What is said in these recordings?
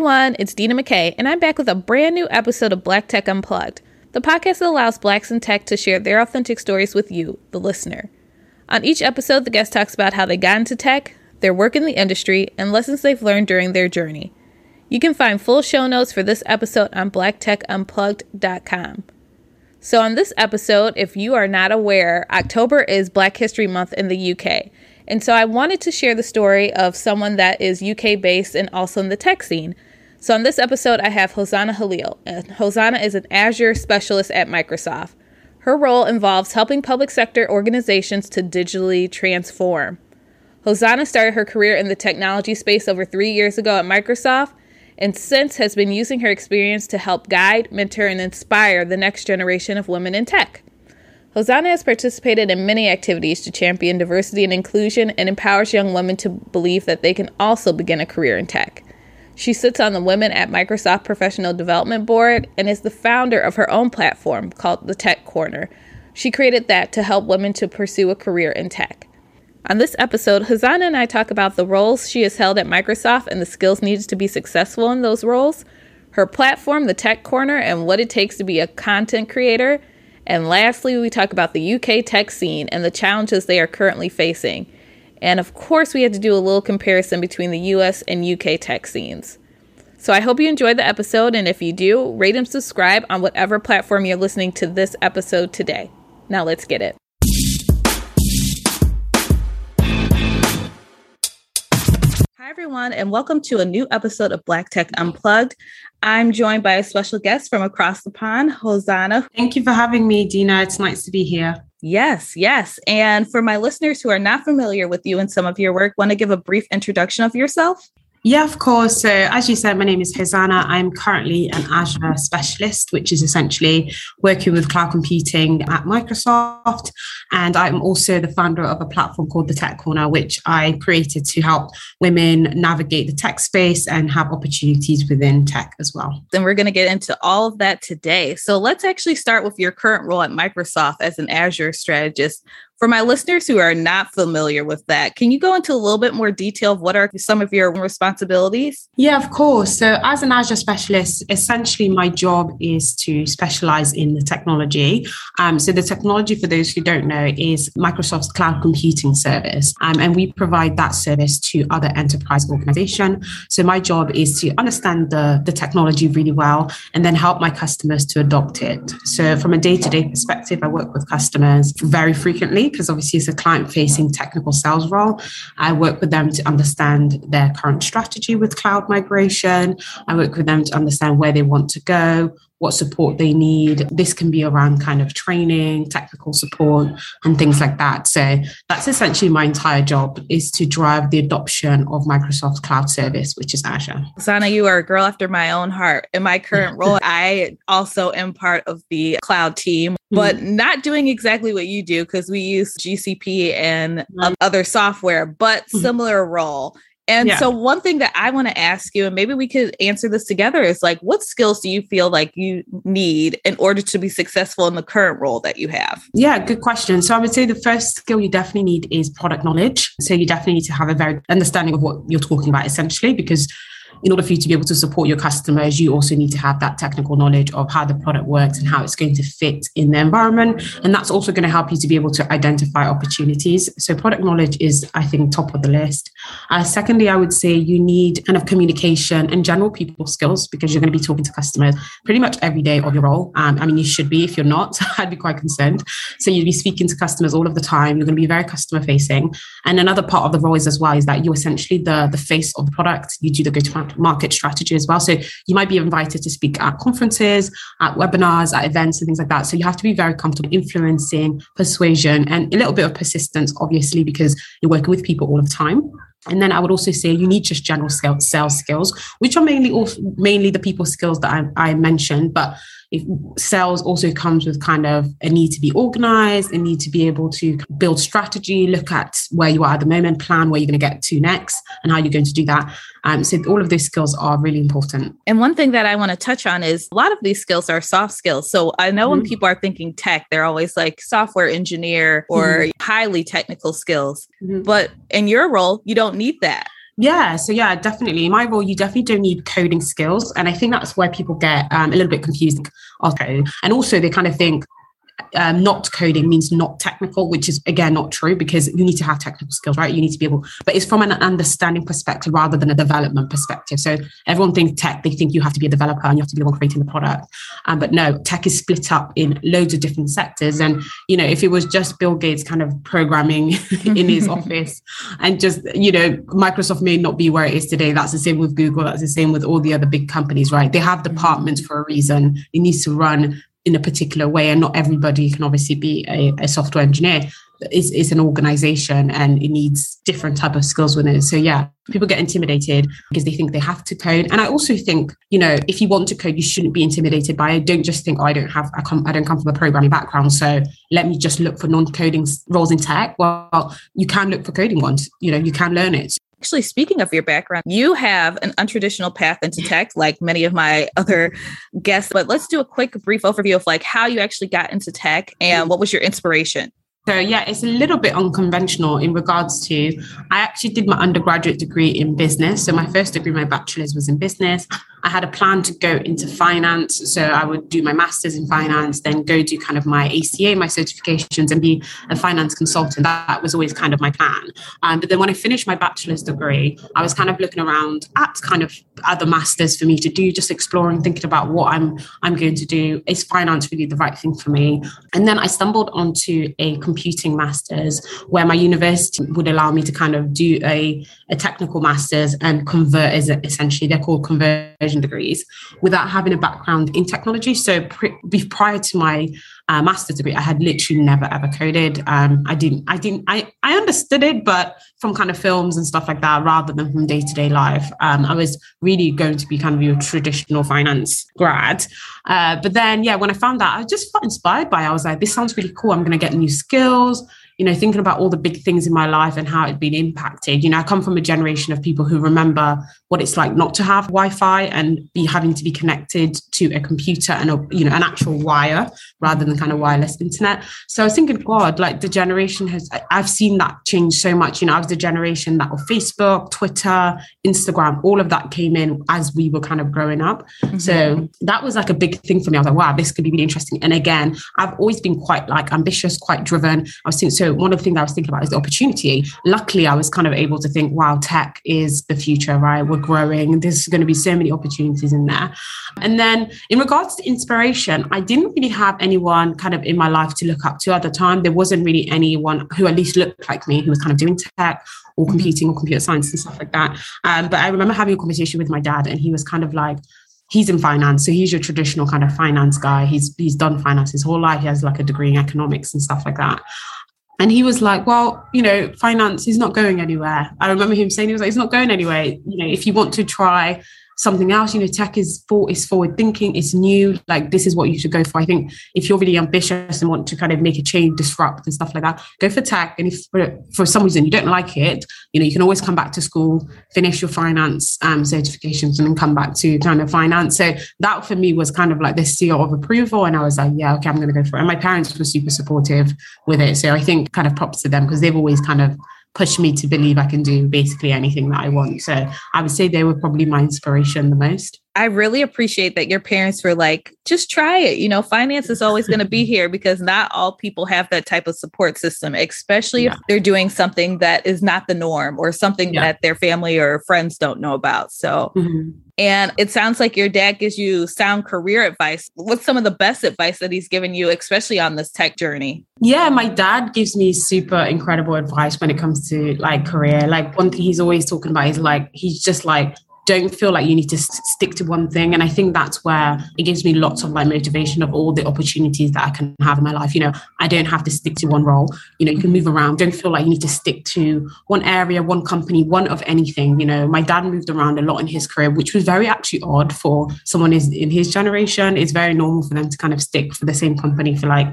everyone, it's Dina McKay, and I'm back with a brand new episode of Black Tech Unplugged, the podcast that allows blacks in tech to share their authentic stories with you, the listener. On each episode, the guest talks about how they got into tech, their work in the industry, and lessons they've learned during their journey. You can find full show notes for this episode on blacktechunplugged.com. So, on this episode, if you are not aware, October is Black History Month in the UK. And so I wanted to share the story of someone that is UK based and also in the tech scene. So on this episode, I have Hosanna Halil. And Hosanna is an Azure specialist at Microsoft. Her role involves helping public sector organizations to digitally transform. Hosanna started her career in the technology space over three years ago at Microsoft and since has been using her experience to help guide, mentor, and inspire the next generation of women in tech. Hosanna has participated in many activities to champion diversity and inclusion and empowers young women to believe that they can also begin a career in tech. She sits on the Women at Microsoft Professional Development Board and is the founder of her own platform called The Tech Corner. She created that to help women to pursue a career in tech. On this episode, Hosanna and I talk about the roles she has held at Microsoft and the skills needed to be successful in those roles, her platform, The Tech Corner, and what it takes to be a content creator, and lastly, we talk about the UK tech scene and the challenges they are currently facing. And of course, we had to do a little comparison between the US and UK tech scenes. So I hope you enjoyed the episode, and if you do, rate and subscribe on whatever platform you're listening to this episode today. Now let's get it. Hi, everyone, and welcome to a new episode of Black Tech Unplugged. I'm joined by a special guest from across the pond, Hosanna. Thank you for having me, Dina. It's nice to be here. Yes, yes. And for my listeners who are not familiar with you and some of your work, want to give a brief introduction of yourself? Yeah, of course. So, as you said, my name is Hosanna. I'm currently an Azure specialist, which is essentially working with cloud computing at Microsoft. And I'm also the founder of a platform called the Tech Corner, which I created to help women navigate the tech space and have opportunities within tech as well. Then we're going to get into all of that today. So, let's actually start with your current role at Microsoft as an Azure strategist. For my listeners who are not familiar with that, can you go into a little bit more detail of what are some of your responsibilities? Yeah, of course. So, as an Azure specialist, essentially my job is to specialize in the technology. Um, so, the technology, for those who don't know, is Microsoft's cloud computing service, um, and we provide that service to other enterprise organizations. So, my job is to understand the, the technology really well and then help my customers to adopt it. So, from a day to day perspective, I work with customers very frequently because obviously it's a client facing technical sales role. I work with them to understand their current strategy with cloud migration. I work with them to understand where they want to go, what support they need. This can be around kind of training, technical support, and things like that. So that's essentially my entire job is to drive the adoption of Microsoft Cloud Service, which is Azure. Sana, you are a girl after my own heart. In my current role, I also am part of the cloud team, but mm-hmm. not doing exactly what you do because we use GCP and other software, but mm-hmm. similar role. And yeah. so, one thing that I want to ask you, and maybe we could answer this together, is like, what skills do you feel like you need in order to be successful in the current role that you have? Yeah, good question. So, I would say the first skill you definitely need is product knowledge. So, you definitely need to have a very understanding of what you're talking about, essentially, because in order for you to be able to support your customers, you also need to have that technical knowledge of how the product works and how it's going to fit in the environment. And that's also going to help you to be able to identify opportunities. So, product knowledge is, I think, top of the list. Uh, secondly, I would say you need kind of communication and general people skills because you're going to be talking to customers pretty much every day of your role. Um, I mean, you should be. If you're not, I'd be quite concerned. So, you'd be speaking to customers all of the time. You're going to be very customer facing. And another part of the role is as well is that you're essentially the, the face of the product. You do the go to market strategy as well. So you might be invited to speak at conferences, at webinars, at events, and things like that. So you have to be very comfortable influencing, persuasion, and a little bit of persistence, obviously, because you're working with people all the time. And then I would also say you need just general sales skills, which are mainly also, mainly the people skills that I, I mentioned, but if sales also comes with kind of a need to be organized, a need to be able to build strategy, look at where you are at the moment, plan where you're going to get to next, and how you're going to do that. Um, so all of those skills are really important. And one thing that I want to touch on is a lot of these skills are soft skills. So I know mm when people are thinking tech, they're always like software engineer or mm highly technical skills. Mm-hmm. But in your role, you don't need that Yeah, so yeah, definitely. In my role, you definitely don't need coding skills. And I think that's where people get um, a little bit confused. Okay. And also, they kind of think, um, not coding means not technical, which is again not true because you need to have technical skills, right? You need to be able, but it's from an understanding perspective rather than a development perspective. So everyone thinks tech, they think you have to be a developer and you have to be the one creating the product. Um, but no, tech is split up in loads of different sectors. And you know, if it was just Bill Gates kind of programming in his office and just you know, Microsoft may not be where it is today. That's the same with Google. That's the same with all the other big companies, right? They have departments for a reason. It needs to run in a particular way and not everybody can obviously be a, a software engineer. It's, it's, an organization and it needs different type of skills within it. So yeah people get intimidated because they think they have to code. And i also think you know if you want to code you shouldn't be intimidated by it. Don't just think oh, i don't have I, come, I don't come from a programming background so let me just look for non-coding roles in tech. Well you can look for coding ones you know you can learn it Actually, speaking of your background, you have an untraditional path into tech, like many of my other guests. But let's do a quick, brief overview of like how you actually got into tech and what was your inspiration. So yeah, it's a little bit unconventional in regards to I actually did my undergraduate degree in business. So my first degree, my bachelor's was in business. I had a plan to go into finance. So I would do my master's in finance, then go do kind of my ACA, my certifications, and be a finance consultant. That was always kind of my plan. Um, but then when I finished my bachelor's degree, I was kind of looking around at kind of other masters for me to do, just exploring, thinking about what I'm I'm going to do. Is finance really the right thing for me? And then I stumbled onto a computing master's where my university would allow me to kind of do a, a technical master's and convert as essentially they're called conversion degrees without having a background in technology. So pre- prior to my uh, master's degree, I had literally never ever coded. Um, I didn't, I didn't, I, I understood it, but from kind of films and stuff like that, rather than from day to day life. Um, I was really going to be kind of your traditional finance grad. Uh, but then, yeah, when I found that, I just felt inspired by. It. I was like, this sounds really cool. I'm going to get new skills you know, thinking about all the big things in my life and how it'd been impacted. You know, I come from a generation of people who remember what it's like not to have Wi-Fi and be having to be connected to a computer and a, you know, an actual wire rather than kind of wireless internet. So I was thinking, God, like the generation has I've seen that change so much. You know, I was the generation that of Facebook, Twitter, Instagram, all of that came in as we were kind of growing up. Mm-hmm. So that was like a big thing for me. I was like, wow, this could be really interesting. And again, I've always been quite like ambitious, quite driven. I was thinking so one of the things I was thinking about is the opportunity. Luckily, I was kind of able to think, wow, tech is the future, right? We're growing. There's going to be so many opportunities in there. And then in regards to inspiration, I didn't really have anyone kind of in my life to look up to at the time. There wasn't really anyone who at least looked like me who was kind of doing tech or mm-hmm. computing or computer science and stuff like that. Um, but I remember having a conversation with my dad, and he was kind of like, he's in finance so he's your traditional kind of finance guy he's he's done finance his whole life he has like a degree in economics and stuff like that and he was like, well, you know, finance is not going anywhere. I remember him saying, he was like, it's not going anywhere. You know, if you want to try something else. You know, tech is for is forward thinking, it's new. Like this is what you should go for. I think if you're really ambitious and want to kind of make a change, disrupt and stuff like that, go for tech. And if for, for some reason you don't like it, you know, you can always come back to school, finish your finance um, certifications, and then come back to kind of finance. So that for me was kind of like this seal of approval. And I was like, yeah, okay, I'm going to go for it. And my parents were super supportive with it. So I think kind of props to them because they've always kind of push me to believe I can do basically anything that I want. So I would say they were probably my inspiration the most. I really appreciate that your parents were like, just try it. You know, finance is always going to be here because not all people have that type of support system, especially yeah. if they're doing something that is not the norm or something yeah. that their family or friends don't know about. So, mm-hmm. and it sounds like your dad gives you sound career advice. What's some of the best advice that he's given you, especially on this tech journey? Yeah, my dad gives me super incredible advice when it comes to like career. Like, one thing he's always talking about is like, he's just like, don't feel like you need to stick to one thing. And I think that's where it gives me lots of like motivation of all the opportunities that I can have in my life. You know, I don't have to stick to one role. You know, you can move around. Don't feel like you need to stick to one area, one company, one of anything. You know, my dad moved around a lot in his career, which was very actually odd for someone is in his generation. It's very normal for them to kind of stick for the same company for like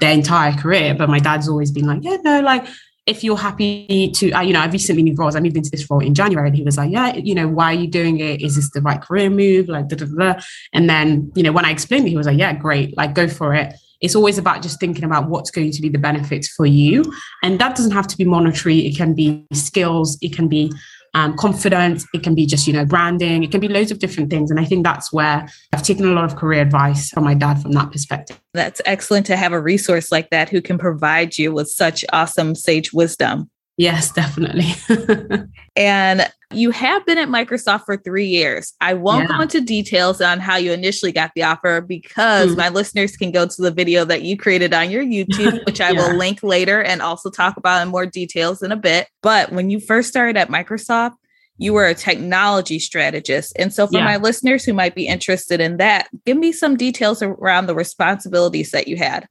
their entire career. But my dad's always been like, yeah, no, like if you're happy to, uh, you know, I recently moved roles. I moved into this role in January, and he was like, "Yeah, you know, why are you doing it? Is this the right career move?" Like, da, da, da. and then, you know, when I explained it, he was like, "Yeah, great, like, go for it." It's always about just thinking about what's going to be the benefits for you, and that doesn't have to be monetary. It can be skills. It can be um, confidence. It can be just, you know, branding. It can be loads of different things. And I think that's where I've taken a lot of career advice from my dad from that perspective. That's excellent to have a resource like that who can provide you with such awesome sage wisdom. Yes, definitely. and you have been at Microsoft for three years. I won't yeah. go into details on how you initially got the offer because mm. my listeners can go to the video that you created on your YouTube, which I yeah. will link later and also talk about in more details in a bit. But when you first started at Microsoft, you were a technology strategist. And so, for yeah. my listeners who might be interested in that, give me some details around the responsibilities that you had.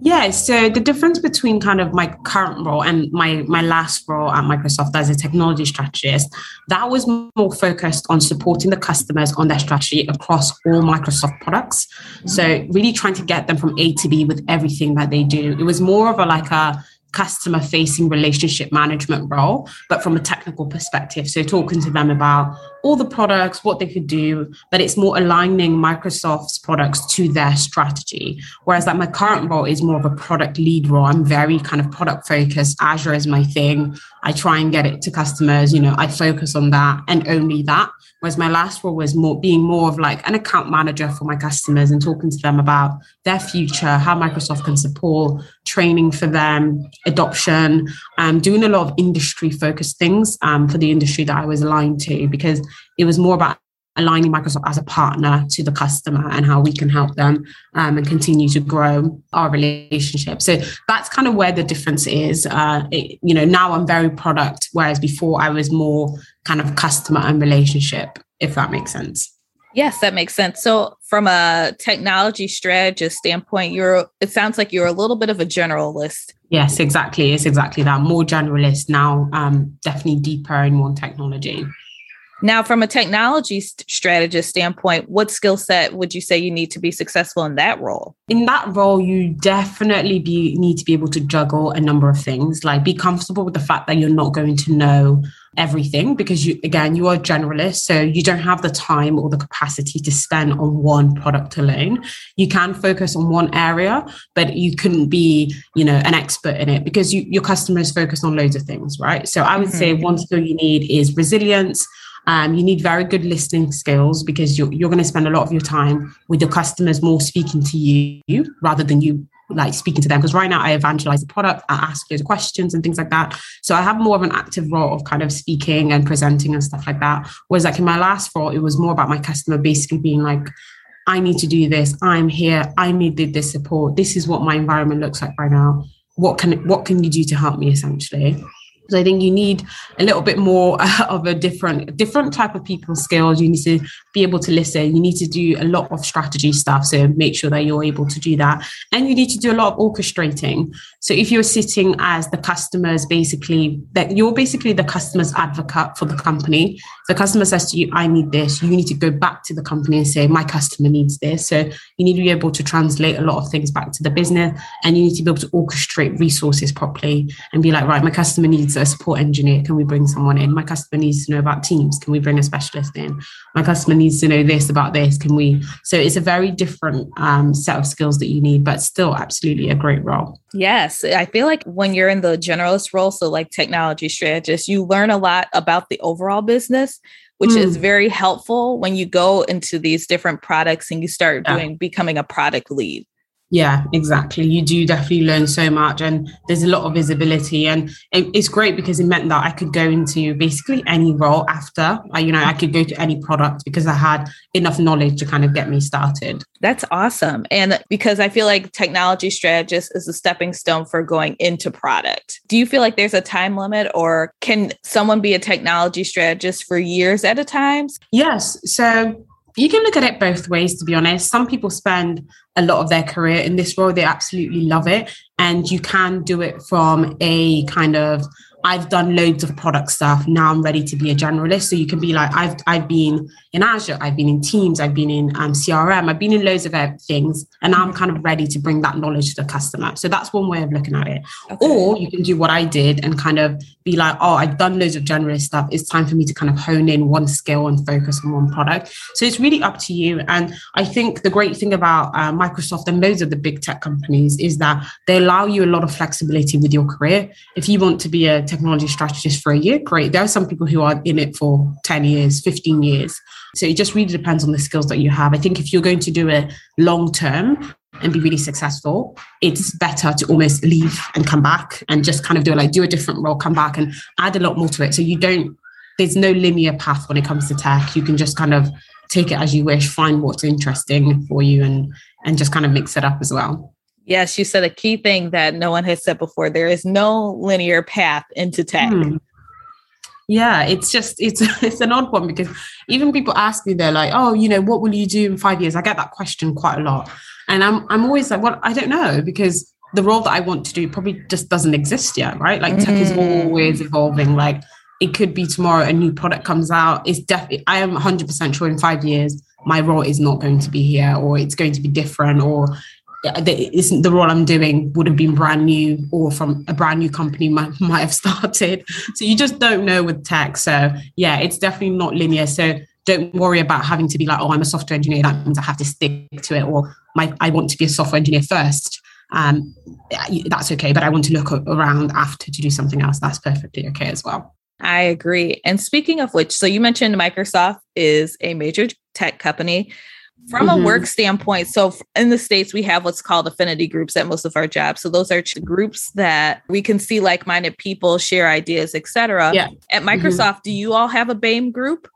Yeah, so the difference between kind of my current role and my my last role at Microsoft as a technology strategist, that was more focused on supporting the customers on their strategy across all Microsoft products. So really trying to get them from A to B with everything that they do. It was more of a like a customer facing relationship management role, but from a technical perspective. So, talking to them about all the products, what they could do, but it's more aligning Microsoft's products to their strategy. Whereas, like, my current role is more of a product lead role. I'm very kind of product focused. Azure is my thing. I try and get it to customers. You know, I focus on that and only that. Whereas my last role was more being more of like an account manager for my customers and talking to them about their future, how Microsoft can support training for them, adoption, um, doing a lot of industry focused things um, for the industry that I was aligned to because it was more about aligning Microsoft as a partner to the customer and how we can help them um, and continue to grow our relationship. So that's kind of where the difference is. Uh, it, you know, now I'm very product, whereas before I was more kind of customer and relationship, if that makes sense. Yes, that makes sense. So, from a technology strategist standpoint, you're it sounds like you're a little bit of a generalist. Yes, exactly. It's exactly that. More generalist now, um, definitely deeper in one technology. Now, from a technology st- strategist standpoint, what skill set would you say you need to be successful in that role? In that role, you definitely be, need to be able to juggle a number of things, like be comfortable with the fact that you're not going to know everything because you again you are a generalist so you don't have the time or the capacity to spend on one product alone you can focus on one area but you couldn't be you know an expert in it because you, your customers focus on loads of things right so i would mm-hmm. say one skill you need is resilience um, you need very good listening skills because you're, you're going to spend a lot of your time with your customers more speaking to you rather than you like speaking to them. Because right now I evangelize the product, I ask those questions and things like that. So I have more of an active role of kind of speaking and presenting and stuff like that. Whereas like in my last role, it was more about my customer basically being like, I need to do this. I'm here. I needed this support. This is what my environment looks like right now. What can what can you do to help me essentially? So I think you need a little bit more of a different different type of people skills. You need to be able to listen. You need to do a lot of strategy stuff. So make sure that you're able to do that. And you need to do a lot of orchestrating. So if you're sitting as the customers, basically that you're basically the customer's advocate for the company. The customer says to you, I need this. You need to go back to the company and say, my customer needs this. So you need to be able to translate a lot of things back to the business and you need to be able to orchestrate resources properly and be like, right, my customer needs a support engineer. Can we bring someone in? My customer needs to know about teams. Can we bring a specialist in? My customer needs to know this about this. Can we? So it's a very different um, set of skills that you need, but still absolutely a great role. Yes. I feel like when you're in the generalist role, so like technology strategist, you learn a lot about the overall business which mm. is very helpful when you go into these different products and you start yeah. doing becoming a product lead. Yeah, exactly. You do definitely learn so much, and there's a lot of visibility, and it's great because it meant that I could go into basically any role after. You know, I could go to any product because I had enough knowledge to kind of get me started. That's awesome, and because I feel like technology strategist is a stepping stone for going into product. Do you feel like there's a time limit, or can someone be a technology strategist for years at a time? Yes. So you can look at it both ways, to be honest. Some people spend a lot of their career in this role, they absolutely love it. And you can do it from a kind of I've done loads of product stuff. Now I'm ready to be a generalist. So you can be like, I've I've been in Azure, I've been in Teams, I've been in um, CRM, I've been in loads of things, and I'm kind of ready to bring that knowledge to the customer. So that's one way of looking at it. Okay. Or you can do what I did and kind of be like, oh, I've done loads of generalist stuff. It's time for me to kind of hone in one skill and focus on one product. So it's really up to you. And I think the great thing about uh, Microsoft and loads of the big tech companies is that they allow you a lot of flexibility with your career. If you want to be a technology strategist for a year, great. There are some people who are in it for 10 years, 15 years. So it just really depends on the skills that you have. I think if you're going to do it long term, and be really successful, it's better to almost leave and come back and just kind of do it like do a different role, come back and add a lot more to it. So you don't, there's no linear path when it comes to tech. You can just kind of take it as you wish, find what's interesting for you and and just kind of mix it up as well. Yes, you said a key thing that no one has said before. There is no linear path into tech. Hmm. Yeah, it's just it's it's an odd one because even people ask me, they're like, "Oh, you know, what will you do in five years?" I get that question quite a lot, and I'm I'm always like, "Well, I don't know," because the role that I want to do probably just doesn't exist yet, right? Like mm. tech is mm. always evolving. Like it could be tomorrow a new product comes out. It's definitely I am 100 percent sure in five years my role is not going to be here, or it's going to be different, or the, the role I'm doing would have been brand new or from a brand new company might, might have started. So you just don't know with tech. So yeah, it's definitely not linear. So don't worry about having to be like, oh, I'm a software engineer. That means I have to stick to it. Or my, I want to be a software engineer first. Um, that's okay. But I want to look around after to do something else. That's perfectly okay as well. I agree. And speaking of which, so you mentioned Microsoft is a major tech company from mm-hmm. a work standpoint so in the states we have what's called affinity groups at most of our jobs so those are groups that we can see like-minded people share ideas etc yeah. at mm-hmm. microsoft mm-hmm. do you all have a BAME group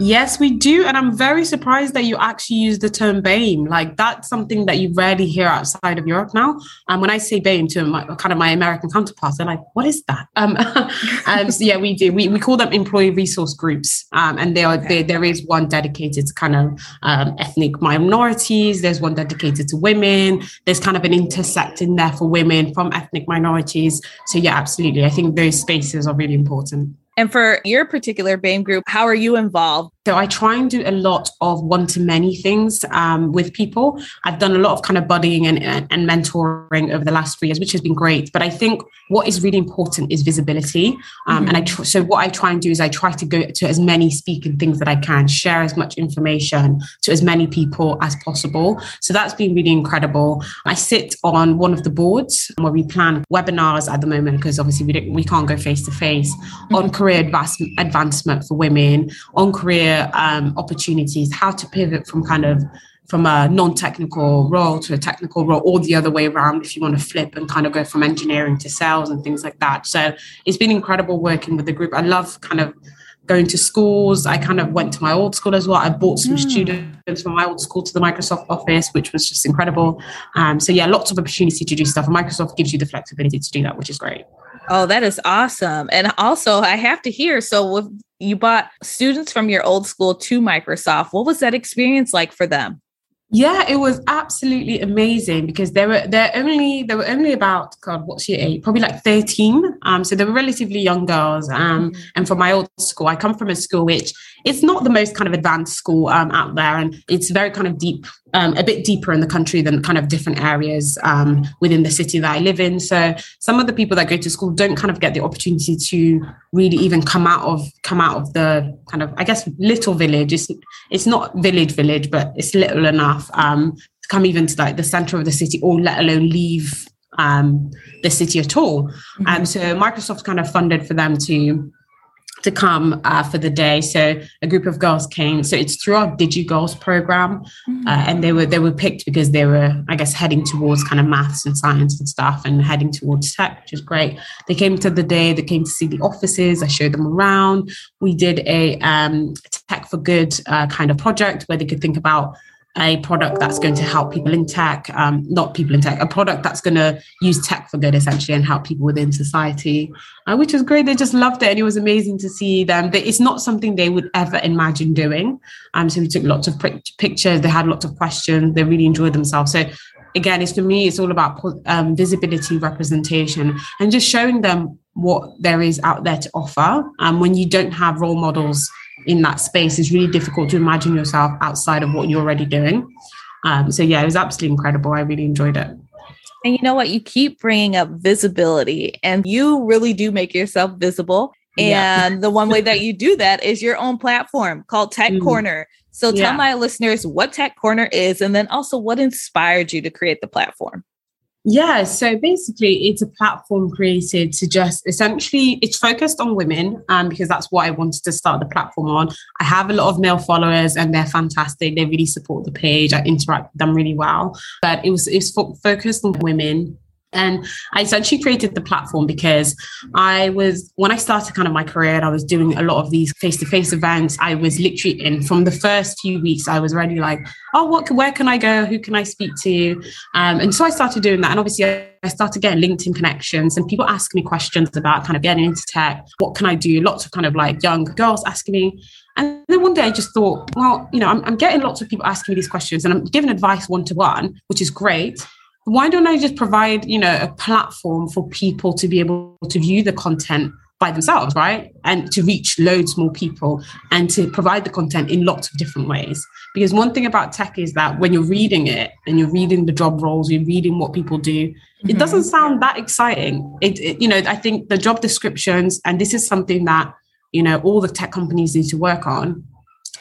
Yes, we do. And I'm very surprised that you actually use the term BAME. Like that's something that you rarely hear outside of Europe now. And when I say BAME to my, kind of my American counterparts, they're like, what is that? Um, um, so yeah, we do. We, we call them employee resource groups. Um, and they are, okay. there is one dedicated to kind of um, ethnic minorities. There's one dedicated to women. There's kind of an intersecting there for women from ethnic minorities. So yeah, absolutely. I think those spaces are really important. And for your particular BAME group, how are you involved? So I try and do a lot of one to many things um, with people. I've done a lot of kind of buddying and, and mentoring over the last three years, which has been great. But I think what is really important is visibility. Um, mm-hmm. And I tr- so what I try and do is I try to go to as many speaking things that I can, share as much information to as many people as possible. So that's been really incredible. I sit on one of the boards where we plan webinars at the moment because obviously we don't, we can't go face to face on career advance- advancement for women, on career um, opportunities, how to pivot from kind of from a non-technical role to a technical role or the other way around if you want to flip and kind of go from engineering to sales and things like that. So it's been incredible working with the group. I love kind of going to schools. I kind of went to my old school as well. I brought some mm. students from my old school to the microsoft office which was just incredible. Um, so yeah lots of opportunity to do stuff and microsoft gives you the flexibility to do that which is great. Oh, that is awesome. And also, I have to hear so, with, you bought students from your old school to Microsoft. What was that experience like for them? Yeah, it was absolutely amazing because they were they're only they were only about God, what's your age? Probably like 13. Um, so they were relatively young girls. Um, mm-hmm. and from my old school, I come from a school which it's not the most kind of advanced school um out there, and it's very kind of deep um, a bit deeper in the country than kind of different areas um, within the city that I live in. So some of the people that go to school don't kind of get the opportunity to really even come out of come out of the kind of I guess little village. It's it's not village village, but it's little enough um, to come even to like the center of the city, or let alone leave um, the city at all. Mm-hmm. Um, so Microsoft kind of funded for them to to come uh, for the day. So a group of girls came. So it's through our DigiGirlz program, mm-hmm. uh, and they were they were picked because they were, I guess, heading towards kind of maths and science and stuff, and heading towards tech, which is great. They came to the day. They came to see the offices. I showed them around. We did a um, tech for good uh, kind of project where they could think about a product that's going to help people in tech, um, not people in tech, a product that's going to use tech for good essentially and help people within society, uh, which was great. They just loved it. And it was amazing to see them. It's not something they would ever imagine doing. Um, so we took lots of pictures. They had lots of questions. They really enjoyed themselves. So again, it's for me, it's all about um, visibility, representation, and just showing them what there is out there to offer. Um, when you don't have role models in that space, it's really difficult to imagine yourself outside of what you're already doing. Um, so yeah, it was absolutely incredible. I really enjoyed it. And you know what? You keep bringing up visibility, and you really do make yourself visible. And yeah. the one way that you do that is your own platform called Tech mm. Corner. So tell yeah. my listeners what Tech Corner is, and then also what inspired you to create the platform. Yeah, so basically, it's a platform created to just essentially it's focused on women, um, because that's what I wanted to start the platform on. I have a lot of male followers, and they're fantastic. They really support the page. I interact with them really well, but it was it's fo- focused on women and I essentially created the platform because I was, when I started kind of my career and I was doing a lot of these face to face events, I was literally in from the first few weeks, I was already like, oh, what, where can I go? Who can I speak to? Um, and so I started doing that. And obviously, I started getting LinkedIn connections and people ask me questions about kind of getting into tech. What can I do? Lots of kind of like young girls asking me. And then one day I just thought, well, you know, I'm, I'm getting lots of people asking me these questions and I'm giving advice one to one, which is great why don't I just provide, you know, a platform for people to be able to view the content by themselves, right? And to reach loads more people and to provide the content in lots of different ways. Because one thing about tech is that when you're reading it and you're reading the job roles, you're reading what people do, mm-hmm. it doesn't sound that exciting. It, it, you know, I think the job descriptions, and this is something that, you know, all the tech companies need to work on,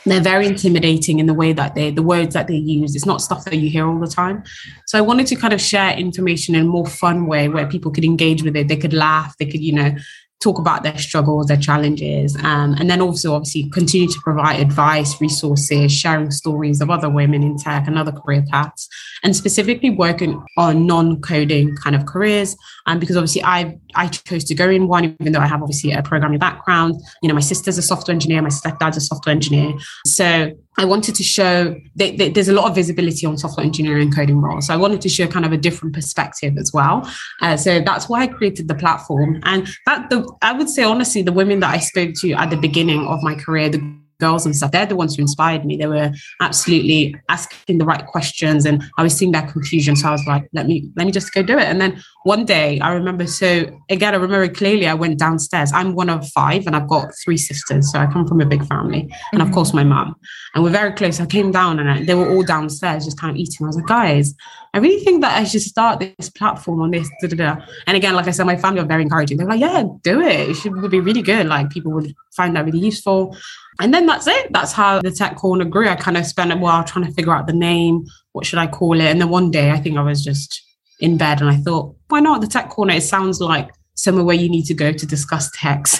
they're very intimidating in the way that they the words that they use. It's not stuff that you hear all the time. So i wanted to kind of share information in a more fun way where people could engage with it. They could laugh. They could you know talk about their struggles, their challenges, um, and then also obviously continue to provide advice, resources, sharing stories of other women in tech and other career paths, and specifically working on non-coding kind of careers. And um, because obviously I I chose to go in one, even though I have obviously a programming background. You know, my sister's a software engineer, my stepdad's a software engineer, so I wanted to show that, that, there's a lot of visibility on software engineering coding roles. So I wanted to show kind of a different perspective as well. Uh, so that's why I created the platform. And that the I would say honestly, the women that I spoke to at the beginning of my career, the girls and stuff, they're the ones who inspired me. They were absolutely asking the right questions and I was seeing that confusion. So I was like, let me, let me just go do it. And then one day I remember, so again, I remember clearly I went downstairs. I'm one of five and I've got three sisters. So I come from a big family and of mm-hmm. course my mom and we're very close. I came down and I, they were all downstairs just kind of eating. I was like, guys, I really think that I should start this platform on this. Da, da, da. And again, like I said, my family are very encouraging. They're like, yeah, do it. It should would be really good. Like people would find that really useful. And then that's it. That's how the tech corner grew. I kind of spent a while trying to figure out the name. What should I call it? And then one day I think I was just in bed and I thought, why not the tech corner? It sounds like somewhere where you need to go to discuss techs.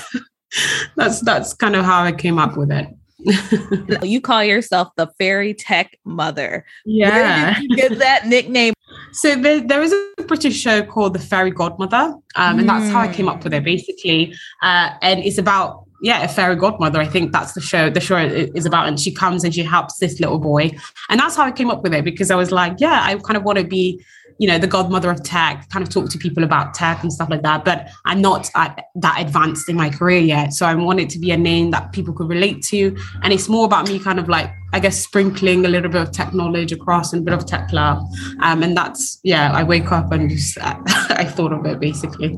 that's that's kind of how I came up with it. you call yourself the fairy tech mother. Yeah. get that nickname? So there, there is a British show called The Fairy Godmother, um, and that's how I came up with it basically. Uh, and it's about yeah, a fairy godmother. I think that's the show. The show is about, and she comes and she helps this little boy, and that's how I came up with it because I was like, yeah, I kind of want to be you know, the godmother of tech, kind of talk to people about tech and stuff like that. But I'm not at that advanced in my career yet. So I want it to be a name that people could relate to. And it's more about me kind of like, I guess, sprinkling a little bit of tech knowledge across and a bit of tech love. Um, and that's, yeah, I wake up and just, I thought of it basically.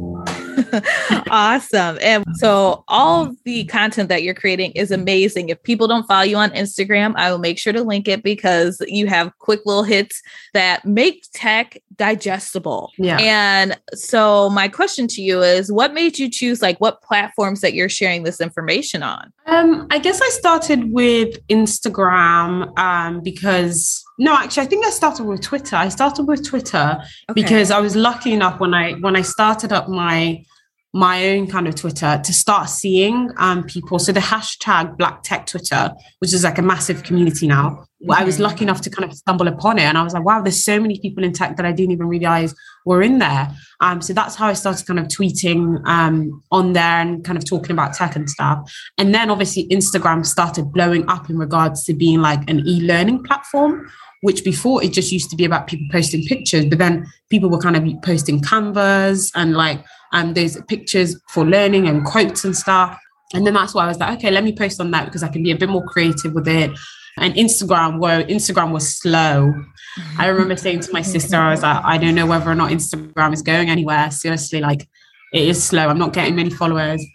awesome. And so all the content that you're creating is amazing. If people don't follow you on Instagram, I will make sure to link it because you have quick little hits that make tech digestible. Yeah. And so my question to you is what made you choose like what platforms that you're sharing this information on? Um, I guess I started with Instagram um, because no, actually, I think I started with Twitter. I started with Twitter okay. because I was lucky enough when I when I started up my my own kind of Twitter to start seeing um, people. So the hashtag Black Tech Twitter, which is like a massive community now, mm-hmm. I was mm-hmm. lucky enough to kind of stumble upon it, and I was like, wow, there's so many people in tech that I didn't even realize were in there. Um, so that's how I started kind of tweeting um, on there and kind of talking about tech and stuff. And then obviously Instagram started blowing up in regards to being like an e-learning platform which before it just used to be about people posting pictures, but then people were kind of posting canvas and like um, there's pictures for learning and quotes and stuff. And then that's why I was like, okay, let me post on that because I can be a bit more creative with it. And Instagram, where Instagram was slow. I remember saying to my sister, I was like, I don't know whether or not Instagram is going anywhere. Seriously, like it is slow. I'm not getting many followers.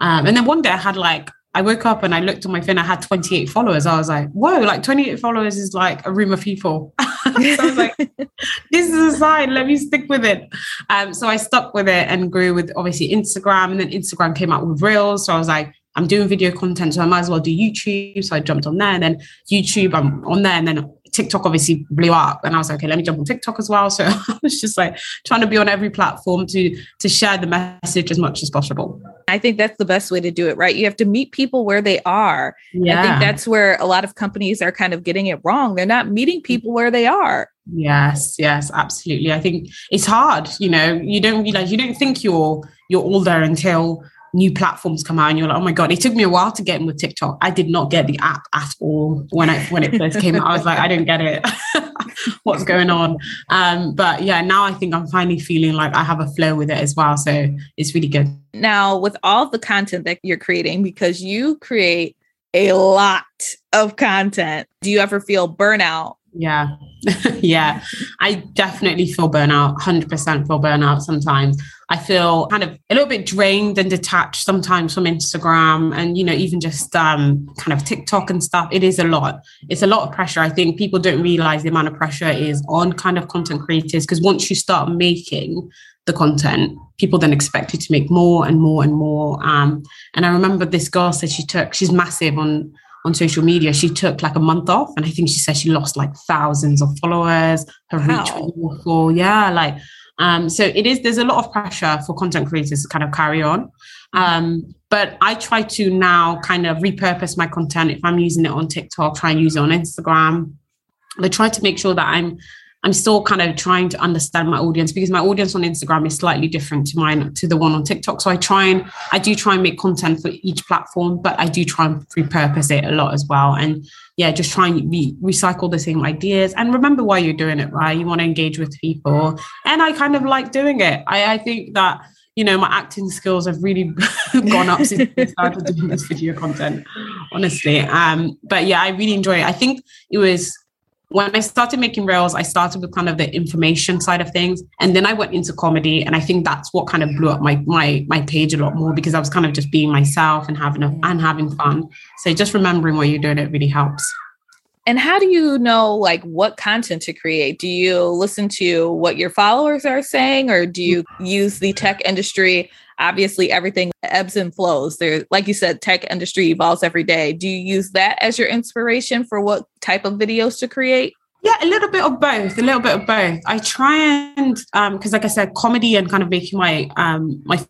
Um, and then one day I had like I woke up and I looked on my phone. I had 28 followers. I was like, whoa, like 28 followers is like a room of people. so I was like, this is a sign. Let me stick with it. Um, so I stuck with it and grew with obviously Instagram. And then Instagram came out with Reels. So I was like, I'm doing video content, so I might as well do YouTube. So I jumped on there. And then YouTube, I'm on there. And then TikTok obviously blew up, and I was like, okay, let me jump on TikTok as well. So I was just like trying to be on every platform to to share the message as much as possible. I think that's the best way to do it, right? You have to meet people where they are. Yeah. I think that's where a lot of companies are kind of getting it wrong. They're not meeting people where they are. Yes, yes, absolutely. I think it's hard, you know, you don't realize you don't think you're you're all there until new platforms come out and you're like, oh my God, it took me a while to get in with TikTok. I did not get the app at all when I when it first came out. I was like, I don't get it. What's going on? Um, but yeah, now I think I'm finally feeling like I have a flow with it as well. So it's really good. Now, with all the content that you're creating, because you create a lot of content, do you ever feel burnout yeah. yeah. I definitely feel burnout, 100% feel burnout sometimes. I feel kind of a little bit drained and detached sometimes from Instagram and, you know, even just um, kind of TikTok and stuff. It is a lot. It's a lot of pressure. I think people don't realize the amount of pressure is on kind of content creators because once you start making the content, people then expect you to make more and more and more. Um, and I remember this girl said she took, she's massive on on social media, she took like a month off. And I think she said she lost like thousands of followers. Her wow. reach was awful. Yeah. Like, um, so it is, there's a lot of pressure for content creators to kind of carry on. Um, but I try to now kind of repurpose my content. If I'm using it on TikTok, try and use it on Instagram. I try to make sure that I'm I'm still kind of trying to understand my audience because my audience on Instagram is slightly different to mine to the one on TikTok. So I try and I do try and make content for each platform, but I do try and repurpose it a lot as well. And yeah, just try and re- recycle the same ideas and remember why you're doing it, right? You want to engage with people. And I kind of like doing it. I, I think that you know, my acting skills have really gone up since I started doing this video content, honestly. Um, but yeah, I really enjoy it. I think it was when I started making reels, I started with kind of the information side of things, and then I went into comedy, and I think that's what kind of blew up my my my page a lot more because I was kind of just being myself and having a, and having fun. So just remembering what you're doing, it really helps. And how do you know like what content to create? Do you listen to what your followers are saying, or do you mm. use the tech industry obviously everything ebbs and flows. There like you said tech industry evolves every day. Do you use that as your inspiration for what type of videos to create? Yeah a little bit of both a little bit of both. I try and um because like i said comedy and kind of making my um my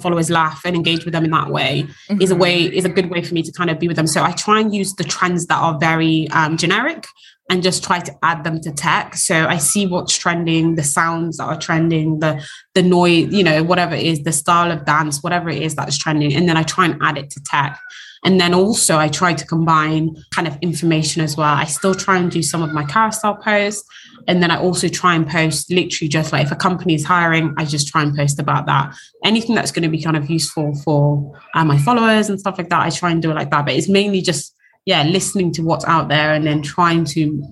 followers laugh and engage with them in that way mm-hmm. is a way is a good way for me to kind of be with them. So i try and use the trends that are very um, generic and just try to add them to tech. So I see what's trending, the sounds that are trending, the the noise, you know, whatever it is, the style of dance, whatever it is that is trending, and then I try and add it to tech. And then also I try to combine kind of information as well. I still try and do some of my carousel posts. And then I also try and post literally just like if a company is hiring, I just try and post about that. Anything that's going to be kind of useful for uh, my followers and stuff like that, I try and do it like that. But it's mainly just yeah, listening to what's out there and then trying to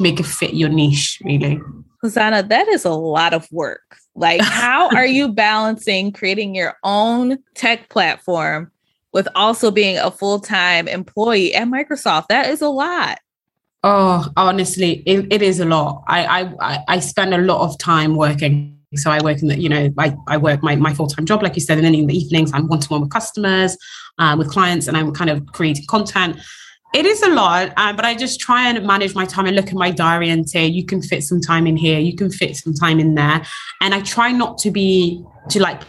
make it fit your niche, really. Hosanna, that is a lot of work. Like, how are you balancing creating your own tech platform with also being a full time employee at Microsoft? That is a lot. Oh, honestly, it, it is a lot. I, I I spend a lot of time working. So I work in the, you know, I, I work my, my full-time job, like you said, and then in the evenings I'm one-to-one with customers, uh, with clients, and I'm kind of creating content. It is a lot, uh, but I just try and manage my time and look at my diary and say, you can fit some time in here, you can fit some time in there. And I try not to be, to like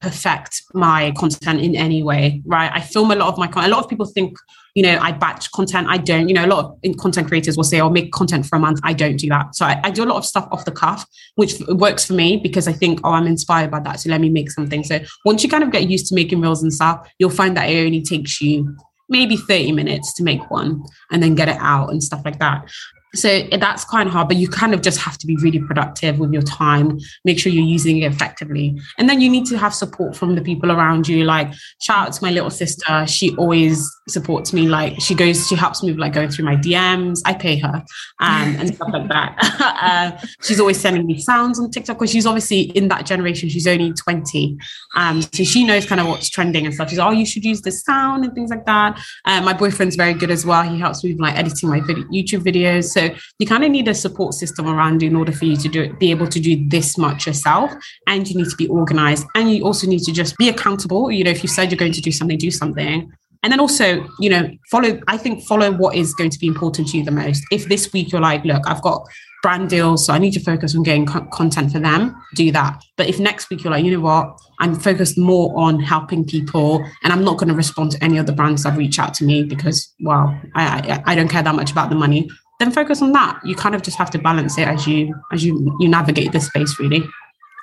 perfect my content in any way, right? I film a lot of my content. A lot of people think, you know, I batch content. I don't, you know, a lot of content creators will say, I'll make content for a month. I don't do that. So I, I, do a lot of stuff off the cuff, which works for me because I think, oh, I'm inspired by that. So let me make something. So once you kind of get used to making reels and stuff, you'll find that it only takes you maybe 30 minutes to make one and then get it out and stuff like that so that's kind of hard but you kind of just have to be really productive with your time make sure you're using it effectively. And then you need to have support from the people around you like shout out to my little sister she always supports me like she goes she helps me with like going through my dms i pay her um, and stuff like that. Uh, she's always sending me sounds on tiktok because she's obviously in that generation she's only 20 um, so she knows kind of what's trending and stuff. She's oh you should use this sound and things like that. Uh, my boyfriend's very good as well he helps me with like editing my video, youtube videos so so you kind of need a support system around you in order for you to do it, be able to do this much yourself. And you need to be organized. And you also need to just be accountable. You know, if you said you're going to do something, do something. and then also, you know, follow, I think follow what is going to be important to you the most. If this week you're like, look, I've got brand deals, so I need to focus on getting co- content for them, do that. But if next week you're like, you know what, I'm focused more on helping people and I'm not going to respond to any of the brands that reach out to me because, well, I, I, I don't care that much about the money, then focus on that. You kind of just have to balance it as you, as you, you navigate the space really.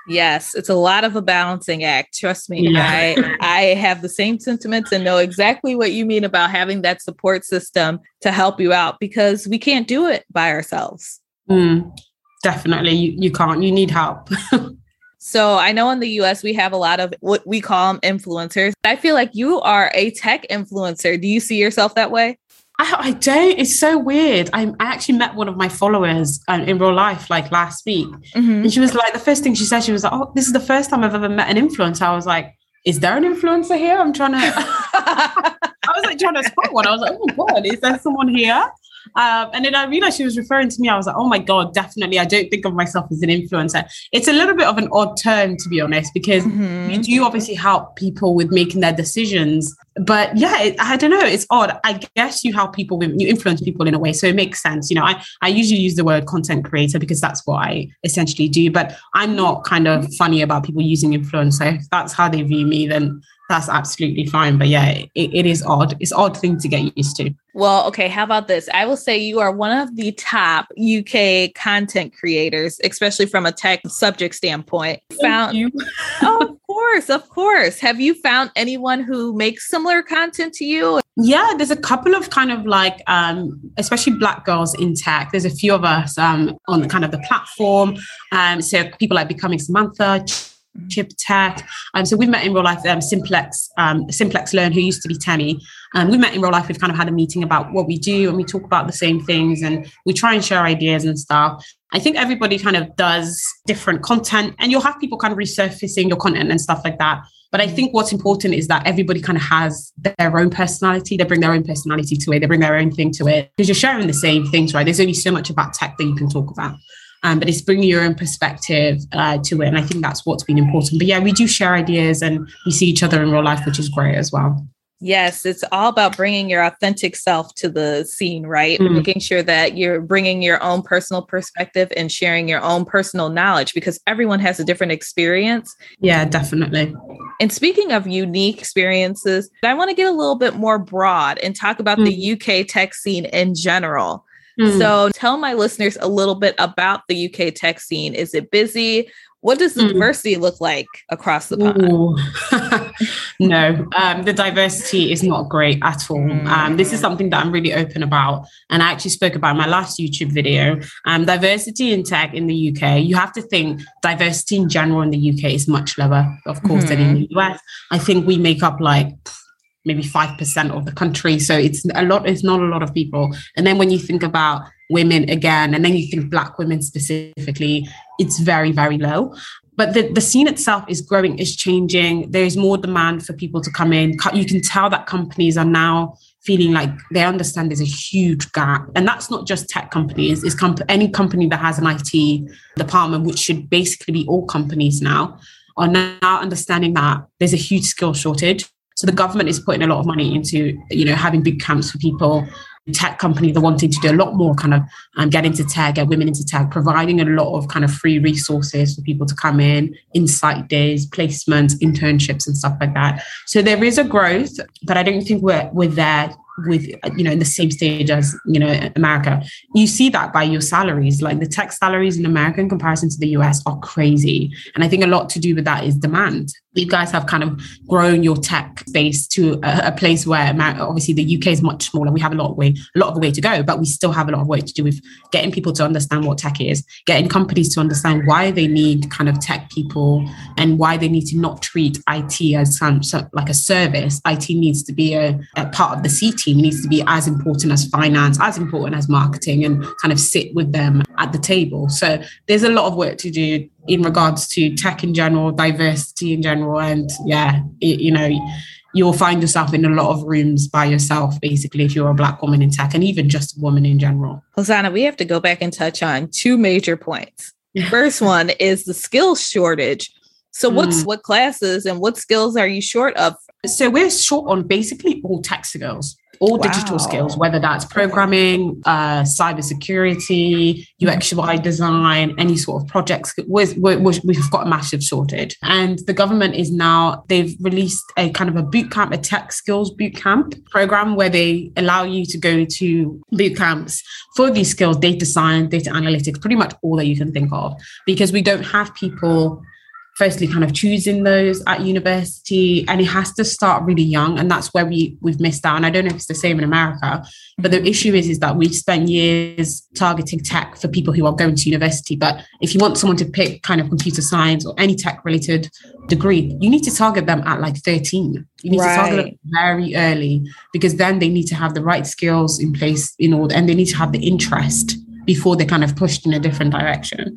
Yes, it's a lot of a balancing act. Trust me. Yeah. I I have the same sentiments and know exactly what you mean about having that support system to help you out because we can't do it by ourselves. Mm, definitely. You you can't. You need help. so I know in the US we have a lot of what we call them influencers. I feel like you are a tech influencer. Do you see yourself that way? I, I don't. It's so weird. I, I actually met one of my followers um, in real life like last week, mm-hmm. and she was like, the first thing she said, she was like, "Oh, this is the first time I've ever met an influencer." I was like, "Is there an influencer here?" I'm trying to. I was like trying to spot one. I was like, "Oh my god, is there someone here?" Um, and then I realized she was referring to me. I was like, oh my God, definitely. I don't think of myself as an influencer. It's a little bit of an odd term, to be honest, because mm-hmm. you do obviously help people with making their decisions. But yeah, it, I don't know. It's odd. I guess you help people with, you influence people in a way. So it makes sense. You know, I, I usually use the word content creator because that's what I essentially do. But I'm not kind of funny about people using influencer. If that's how they view me, then that's absolutely fine. But yeah, it, it is odd. It's odd thing to get used to. Well, okay. How about this? I will say you are one of the top UK content creators, especially from a tech subject standpoint. Found you. oh, of course, of course. Have you found anyone who makes similar content to you? Yeah, there's a couple of kind of like, um, especially black girls in tech. There's a few of us um, on the kind of the platform. Um, so people like Becoming Samantha, Chip Tech. Um, so we've met in real life, um, Simplex, um, Simplex Learn, who used to be Temi. Um, we met in real life. We've kind of had a meeting about what we do and we talk about the same things and we try and share ideas and stuff. I think everybody kind of does different content and you'll have people kind of resurfacing your content and stuff like that. But I think what's important is that everybody kind of has their own personality. They bring their own personality to it. They bring their own thing to it because you're sharing the same things, right? There's only so much about tech that you can talk about um, but it's bringing your own perspective uh, to it. And I think that's what's been important. But yeah, we do share ideas and we see each other in real life, which is great as well. Yes, it's all about bringing your authentic self to the scene, right? Mm. Making sure that you're bringing your own personal perspective and sharing your own personal knowledge because everyone has a different experience. Yeah, definitely. And speaking of unique experiences, I want to get a little bit more broad and talk about mm. the UK tech scene in general. Mm. So tell my listeners a little bit about the UK tech scene. Is it busy? What does the mm. diversity look like across the pond? no, um, the diversity is not great at all. Mm. Um, this is something that I'm really open about. And I actually spoke about my last YouTube video. Um, diversity in tech in the UK, you have to think diversity in general in the UK is much lower, of course, mm-hmm. than in mm-hmm. the US. I think we make up like maybe 5% of the country. So it's a lot, it's not a lot of people. And then when you think about women again, and then you think Black women specifically, it's very, very low. But the, the scene itself is growing, is changing. There's more demand for people to come in. You can tell that companies are now feeling like they understand there's a huge gap. And that's not just tech companies, it's comp- any company that has an IT department, which should basically be all companies now, are now understanding that there's a huge skill shortage so the government is putting a lot of money into, you know, having big camps for people. Tech companies are wanting to do a lot more kind of um, get into tech, get women into tech, providing a lot of kind of free resources for people to come in, insight days, placements, internships, and stuff like that. So there is a growth, but I don't think we're we're there with you know in the same stage as you know America. You see that by your salaries, like the tech salaries in America in comparison to the US are crazy, and I think a lot to do with that is demand you guys have kind of grown your tech space to a, a, place where obviously the UK is much smaller. We have a lot of way, a lot of way to go, but we still have a lot of work to do with getting people to understand what tech is, getting companies to understand why they need kind of tech people and why they need to not treat IT as some, some like a service. IT needs to be a, a part of the C team. It needs to be as important as finance, as important as marketing, and kind of sit with them at the table. So there's a lot of work to do in regards to tech in general, diversity in general, and yeah, it, you know, you'll find yourself in a lot of rooms by yourself, basically, if you're a black woman in tech, and even just a woman in general. Hosanna, we have to go back and touch on two major points. First one is the skills shortage. So what's mm. what classes and what skills are you short of? So we're short on basically all tech skills all wow. digital skills, whether that's programming, uh, cybersecurity, UX UI design, any sort of projects. we we've got a massive shortage. And the government is now, they've released a kind of a boot camp, a tech skills boot camp program where they allow you to go to boot camps for these skills, data science, data analytics, pretty much all that you can think of, because we don't have people firstly kind of choosing those at university and it has to start really young and that's where we we've missed out and i don't know if it's the same in america but the issue is is that we've spent years targeting tech for people who are going to university but if you want someone to pick kind of computer science or any tech related degree you need to target them at like 13 you need right. to target them very early because then they need to have the right skills in place in order and they need to have the interest before they're kind of pushed in a different direction.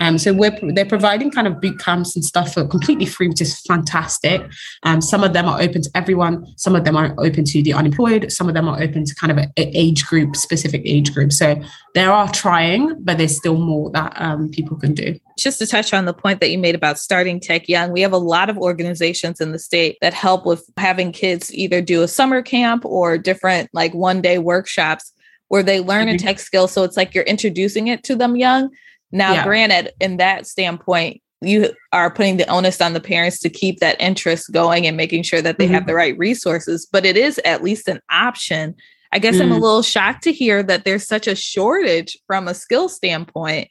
Um, so we're they're providing kind of boot camps and stuff for completely free, which is fantastic. Um, some of them are open to everyone. Some of them are open to the unemployed. Some of them are open to kind of an age group, specific age group. So there are trying, but there's still more that um, people can do. Just to touch on the point that you made about starting tech young, we have a lot of organizations in the state that help with having kids either do a summer camp or different like one day workshops where they learn mm-hmm. a tech skill. So it's like you're introducing it to them young. Now, yeah. granted, in that standpoint, you are putting the onus on the parents to keep that interest going and making sure that they mm-hmm. have the right resources, but it is at least an option. I guess mm. I'm a mm. little shocked to hear that there's such a shortage from a skill standpoint.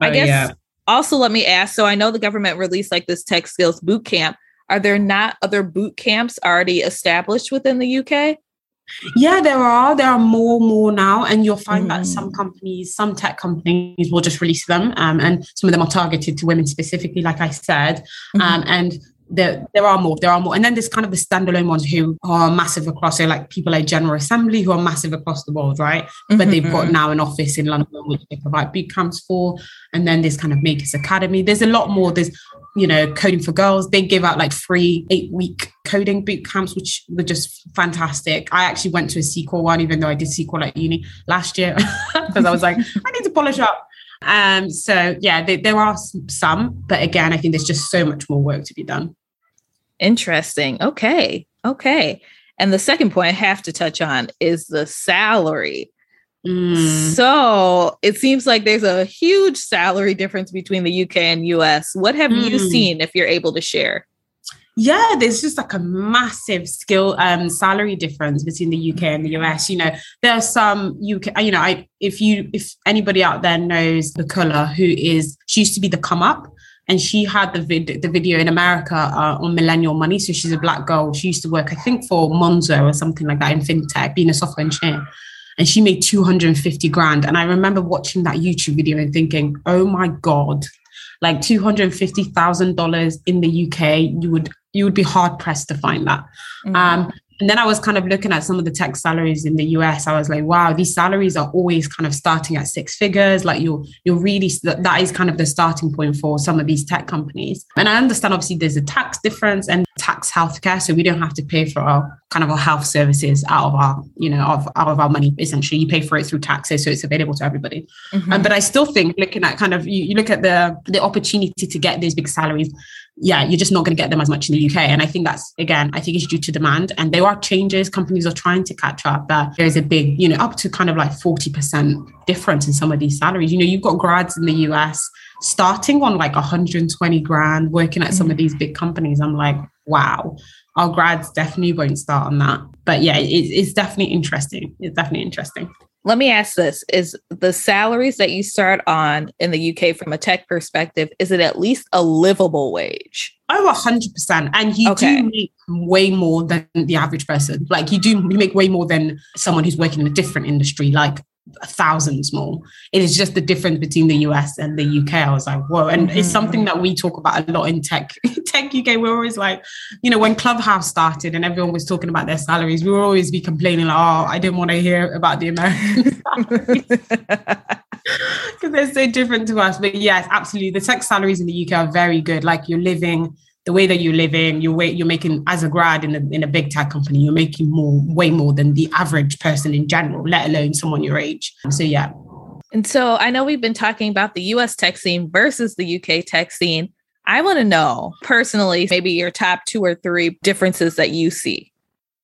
I uh, guess yeah. also let me ask so I know the government released like this tech skills boot camp. Are there not other boot camps already established within the UK? Yeah, there are. There are more, more now, and you'll find mm. that some mm. companies, some tech companies, will just release them, um, and some of them are targeted to women specifically, like I said, mm-hmm. um, and there, there are more, there are more. And then there's kind of the standalone ones who are massive across, so like people like General Assembly who are massive across the world, right? Mm-hmm. But they've got mm-hmm. now an office in London, which they provide boot camps for. And then there's kind of Makers Academy. There's a lot more. There's, you know, Code First Girls. They give out like free eight week coding boot camps, which were just fantastic. I actually went to a SQL one, even though I did SQL at uni last year, because I was like, I need to polish up. Um, so yeah, they, there are some, but again, I think there's just so much more work to be done. Interesting. Okay. Okay. And the second point I have to touch on is the salary. Mm. So it seems like there's a huge salary difference between the UK and US. What have mm. you seen if you're able to share? Yeah, there's just like a massive skill um salary difference between the UK and the US. You know, there are some UK, you know, I if you if anybody out there knows the color who is she used to be the come up and she had the vid- the video in America uh, on Millennial Money. So she's a black girl. She used to work, I think, for Monzo or something like that in fintech, being a software engineer. And she made 250 grand. And I remember watching that YouTube video and thinking, oh my God, like $250,000 in the UK, you would you would be hard pressed to find that. Mm-hmm. Um, and then I was kind of looking at some of the tech salaries in the US. I was like, wow, these salaries are always kind of starting at six figures. Like you're you're really that is kind of the starting point for some of these tech companies. And I understand obviously there's a tax difference and tax healthcare, so we don't have to pay for our kind of our health services out of our you know of, out of our money. Essentially, you pay for it through taxes, so it's available to everybody. Mm-hmm. Um, but I still think looking at kind of you, you look at the the opportunity to get these big salaries yeah, you're just not going to get them as much in the UK. And I think that's, again, I think it's due to demand. And there are changes. Companies are trying to catch up, but there's a big, you know, up to kind of like 40% difference in some of these salaries. You know, you've got grads in the US starting on like 120 grand working at some of mm. these big companies. I'm like, wow, our grads definitely won't start on that. But yeah, it, it's definitely interesting. It's definitely interesting let me ask this is the salaries that you start on in the UK from a tech perspective is it at least a livable wage? Oh 100% and you okay. do make way more than the average person. Like you do you make way more than someone who's working in a different industry. Like thousands more. It is just the difference between the US and the UK. I was like, whoa. And mm-hmm. it's something that we talk about a lot in tech. tech UK, we're always like, you know, when Clubhouse started and everyone was talking about their salaries, we would always be complaining, like, oh, I didn't want to hear about the American Because they're so different to us. But yes, absolutely. The tech salaries in the UK are very good. Like you're living the way that you're living, you're you're making as a grad in a in a big tech company, you're making more, way more than the average person in general, let alone someone your age. So yeah. And so I know we've been talking about the US tech scene versus the UK tech scene. I want to know personally, maybe your top two or three differences that you see.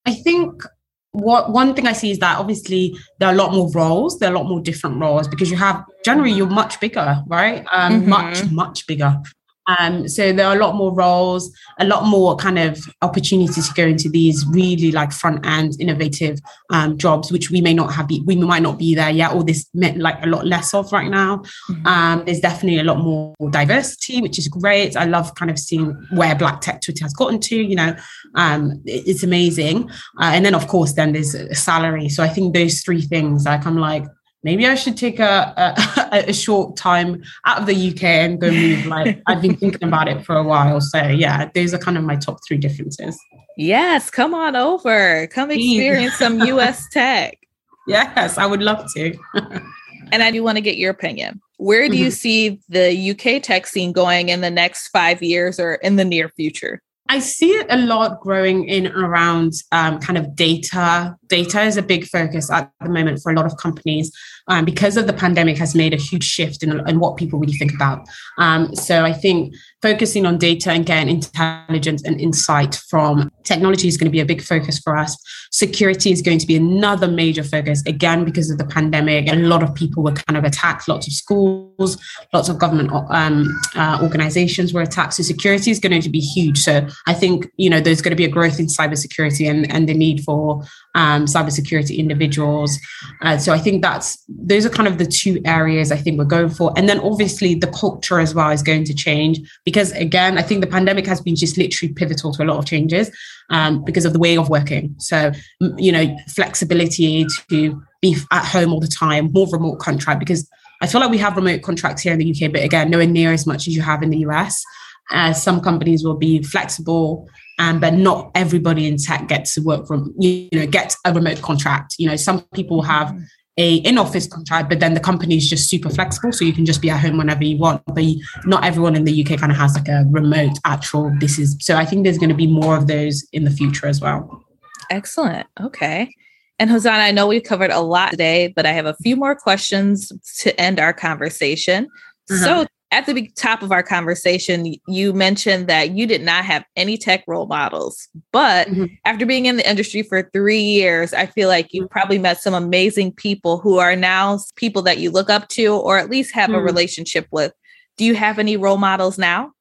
I think what one thing I see is that obviously there are a lot more roles, there are a lot more different roles because you have generally you're much bigger, right? Um, mm-hmm. Much, much bigger. Um, so there are a lot more roles, a lot more kind of opportunities to go into these really like front end innovative um, jobs, which we may not have, be, we might not be there yet, or this meant like a lot less of right now. Mm-hmm. Um, there's definitely a lot more diversity, which is great. I love kind of seeing where Black Tech Twitter has gotten to. You know, um, it's amazing. Uh, and then of course, then there's salary. So I think those three things, like I'm like, maybe I should take a, a, a, short time out of the UK and go move. Like I've been thinking about it for a while. So yeah, those are kind of my top three differences. Yes, come on over. Come experience some US tech. Yes, I would love to. and I do want to get your opinion. Where do you mm-hmm. see the UK tech scene going in the next five years or in the near future? I see it a lot growing in around um, kind of data. Data is a big focus at the moment for a lot of companies um, because of the pandemic has made a huge shift in, in what people really think about. Um, so I think focusing on data and getting intelligence and insight from technology is going to be a big focus for us. Security is going to be another major focus, again, because of the pandemic. A lot of people were kind of attacked, lots of schools, lots of government um, uh, organizations were attacked. So security is going to be huge. So I think, you know, there's going to be a growth in cybersecurity and, and the need for um, cybersecurity individuals. Uh, so I think that's those are kind of the two areas I think we're going for. And then obviously the culture as well is going to change because again, I think the pandemic has been just literally pivotal to a lot of changes um, because of the way of working. So you know, flexibility to be at home all the time, more remote contract because I feel like we have remote contracts here in the UK, but again, nowhere near as much as you have in the US. Uh, some companies will be flexible um, but not everybody in tech gets to work from you know gets a remote contract. You know some people have a in-office contract but then the company is just super flexible so you can just be at home whenever you want. But you, not everyone in the uk kind of has like a remote actual this is so i think there's going to be more of those in the future as well. Excellent. Okay. And Hosanna, I know we covered a lot today, but I have a few more questions to end our conversation. Uh-huh. So at the top of our conversation, you mentioned that you did not have any tech role models. But mm-hmm. after being in the industry for three years, I feel like you probably met some amazing people who are now people that you look up to or at least have mm-hmm. a mm. relationship with. Do you have any role models now?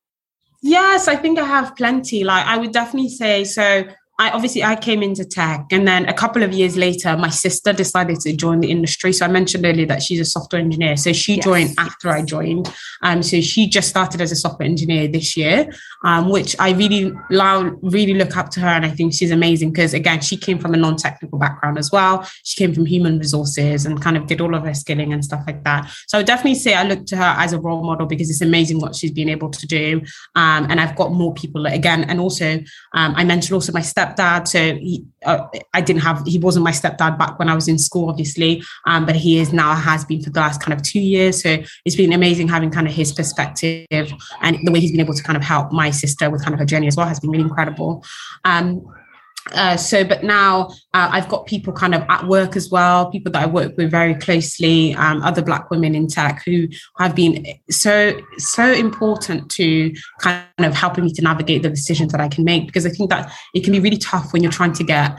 Yes, I think I have plenty. Like I would definitely say so I obviously I came into tech and then a couple of years later my sister decided to join the industry. So I mentioned earlier that she's a software engineer. So she yes. joined after I joined. Um so she just started as a software engineer this year um which I really really look up to her and I think she's amazing because again she came from a non-technical background as well. She came from human resources and kind of did all of her skilling and stuff like that. So I would definitely say I look to her as a role model because it's amazing what she's been able to do um and I've got more people again and also um I mentioned also my step stepdad. So he, uh, I didn't have, he wasn't my stepdad back when I was in school, obviously, um, but he is now, has been for the last kind of two years. So it's been amazing having kind of his perspective and the way he's been able to kind of help my sister with kind of her journey as well has been really incredible. Um, uh, so, but now uh, I've got people kind of at work as well, people that I work with very closely, um, other Black women in tech who have been so, so important to kind of helping me to navigate the decisions that I can make. Because I think that it can be really tough when you're trying to get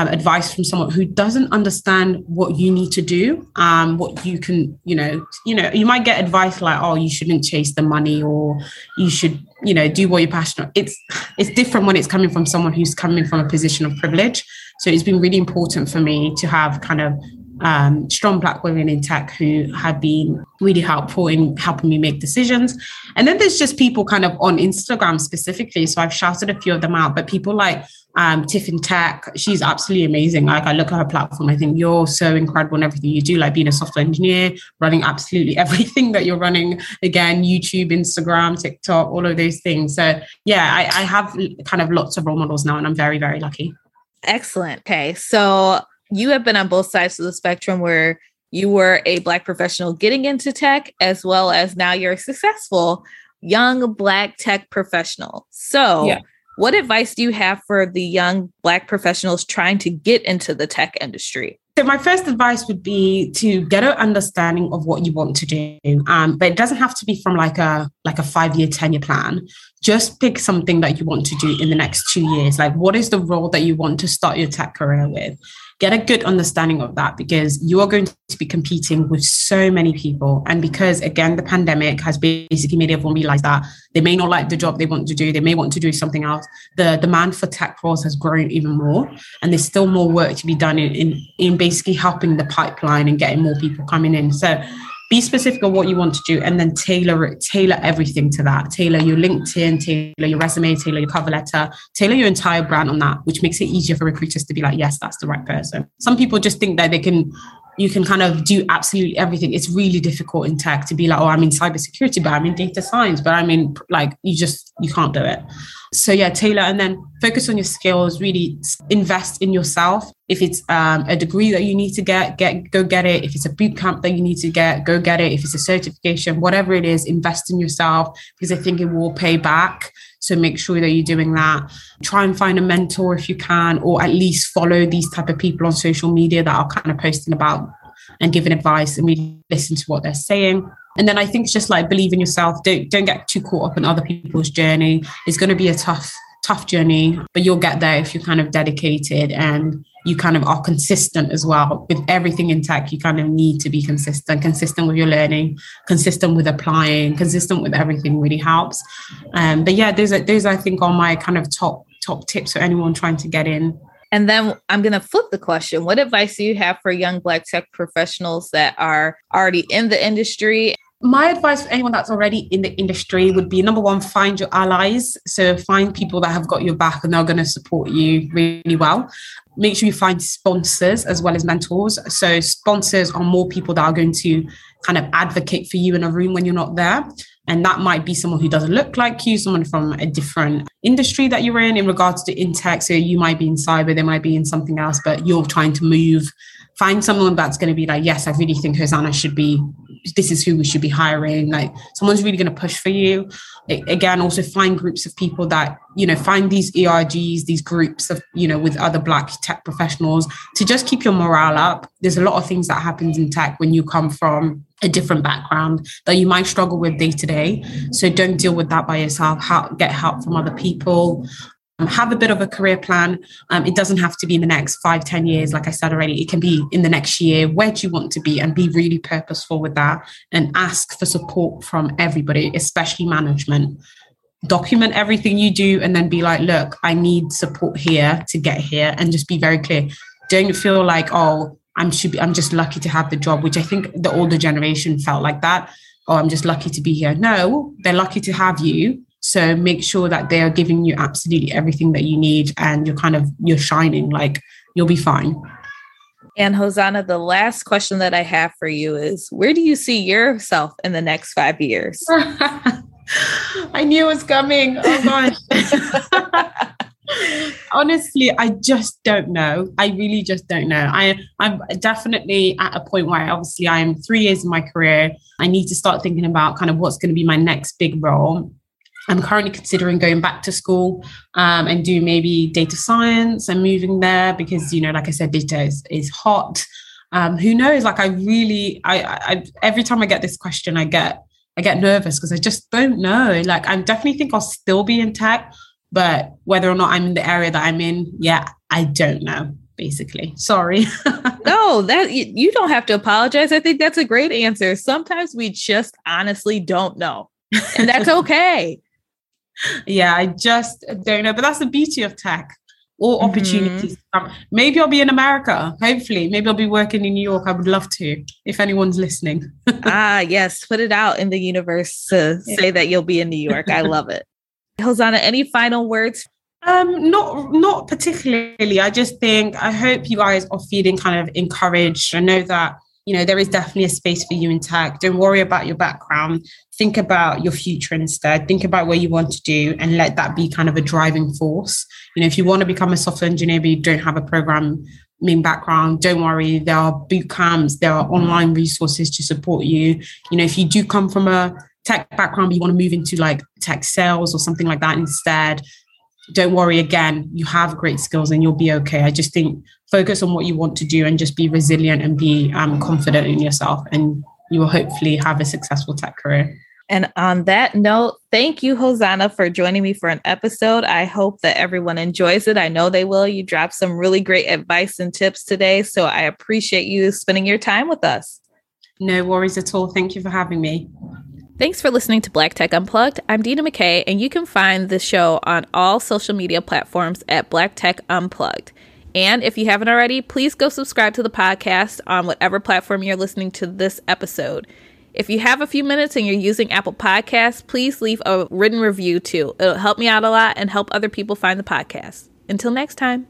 um, advice from someone who doesn't understand what you need to do um, what you can you know you know you might get advice like oh you shouldn't chase the money or you should you know do what you're passionate it's it's different when it's coming from someone who's coming from a position of privilege so it's been really important for me to have kind of um, strong black women in tech who have been really helpful in helping me make decisions. And then there's just people kind of on Instagram specifically. So I've shouted a few of them out, but people like um, Tiffin Tech, she's absolutely amazing. Like I look at her platform, I think you're so incredible in everything you do, like being a software engineer, running absolutely everything that you're running. Again, YouTube, Instagram, TikTok, all of those things. So yeah, I, I have kind of lots of role models now, and I'm very, very lucky. Excellent. Okay, so you have been on both sides of the spectrum where you were a black professional getting into tech, as well as now you're a successful young black tech professional. So. Yeah what advice do you have for the young Black professionals trying to get into the tech industry? So my first advice would be to get an understanding of what you want to do, um, but it doesn't have to be from like a like a five year, ten year plan. Just pick something that you want to do in the next two years. Like, what is the role that you want to start your tech career with? Get a good understanding of that because you are going to be competing with so many people. And because, again, the pandemic has basically made everyone realize that they may not like the job they want to do, they may want to do something else. The demand for tech roles has grown even more. And there's still more work to be done in, in, in basically helping the pipeline and getting more people coming in. So, be specific on what you want to do and then tailor it, tailor everything to that. Tailor your LinkedIn, tailor your resume, tailor your cover letter, tailor your entire brand on that, which makes it easier for recruiters to be like, yes, that's the right person. Some people just think that they can you can kind of do absolutely everything. It's really difficult in tech to be like, oh, I'm in cybersecurity, but I'm in data science, but I'm in like you just you can't do it. So yeah, tailor and then focus on your skills. Really invest in yourself. If it's um, a degree that you need to get, get go get it. If it's a boot camp that you need to get, go get it. If it's a certification, whatever it is, invest in yourself because I think it will pay back. So make sure that you're doing that. Try and find a mentor if you can, or at least follow these type of people on social media that are kind of posting about and giving advice and really listen to what they're saying. And then I think it's just like believe in yourself. Don't don't get too caught up in other people's journey. It's going to be a tough tough journey, but you'll get there if you're kind of dedicated and you kind of are consistent as well with everything in tech you kind of need to be consistent consistent with your learning consistent with applying consistent with everything really helps um, but yeah those are those i think are my kind of top top tips for anyone trying to get in and then I'm going to flip the question. What advice do you have for young Black tech professionals that are already in the industry my advice for anyone that's already in the industry would be number one, find your allies. So find people that have got your back and they're going to support you really well. Make sure you find sponsors as well as mentors. So sponsors are more people that are going to kind of advocate for you in a room when you're not there. And that might be someone who doesn't look like you, someone from a different industry that you're in, in regards to in tech. So you might be in cyber, they might be in something else, but you're trying to move. Find someone that's going to be like, yes, I really think Hosanna should be this is who we should be hiring. Like someone's really going to push for you. Again also find groups of people that you know find these ergs these groups of you know with other black tech professionals to just keep your morale up. There's a lot of things that happens in tech when you come from a different background that you might struggle with day to day. So don't deal with that by yourself. Get help from other people have a bit of a career plan. Um, it doesn't have to be in the next five, ten years, like I said already. It can be in the next year. Where do you want to be? And be really purposeful with that and ask for support from everybody, especially management. Document everything you do and then be like, look, I need support here to get here and just be very clear. Don't feel like, oh, I'm should be, I'm just lucky to have the job, which I think the older generation felt like that. Oh, I'm just lucky to be here. No, they're lucky to have you so make sure that they are giving you absolutely everything that you need and you're kind of you're shining like you'll be fine. And Hosanna, the last question that I have for you is where do you see yourself in the next five years? I knew it was coming. Oh gosh. Honestly, I just don't know. I really just don't know. I, I'm definitely at a point where obviously I'm three years in my career. I need to start thinking about kind of what's going to be my next big role. I'm currently considering going back to school um, and do maybe data science and moving there because, you know, like I said, data is, is hot. Um, who knows? Like I really, I, I, every time I get this question, I get, I get nervous because I just don't know. Like I definitely think I'll still be in tech, but whether or not I'm in the area that I'm in, yeah, I don't know. Basically, sorry. no, that you don't have to apologize. I think that's a great answer. Sometimes we just honestly don't know, and that's okay yeah, I just don't know. But that's the beauty of tech. All mm-hmm. opportunities. Mm-hmm. Maybe I'll be in America. Hopefully, maybe I'll be working in New York. I would love to. If anyone's listening. ah, yes, put it out in the universe to yeah. say that you'll be in New York. I love it. Hosanna, any final words? Um, not not particularly. I just think I hope you guys are feeling kind of encouraged. I know that you know there is definitely a space for you in tech. Don't worry about your background. Think about your future instead. Think about what you want to do and let that be kind of a driving force. You know if you want to become a software engineer but you don't have a programming background don't worry. There are boot camps. There are online resources to support you. You know if you do come from a tech background but you want to move into like tech sales or something like that instead don't worry again, you have great skills and you'll be okay. I just think focus on what you want to do and just be resilient and be um, confident in yourself, and you will hopefully have a successful tech career. And on that note, thank you, Hosanna, for joining me for an episode. I hope that everyone enjoys it. I know they will. You dropped some really great advice and tips today. So I appreciate you spending your time with us. No worries at all. Thank you for having me. Thanks for listening to Black Tech Unplugged. I'm Dina McKay, and you can find the show on all social media platforms at Black Tech Unplugged. And if you haven't already, please go subscribe to the podcast on whatever platform you're listening to this episode. If you have a few minutes and you're using Apple Podcasts, please leave a written review too. It'll help me out a lot and help other people find the podcast. Until next time.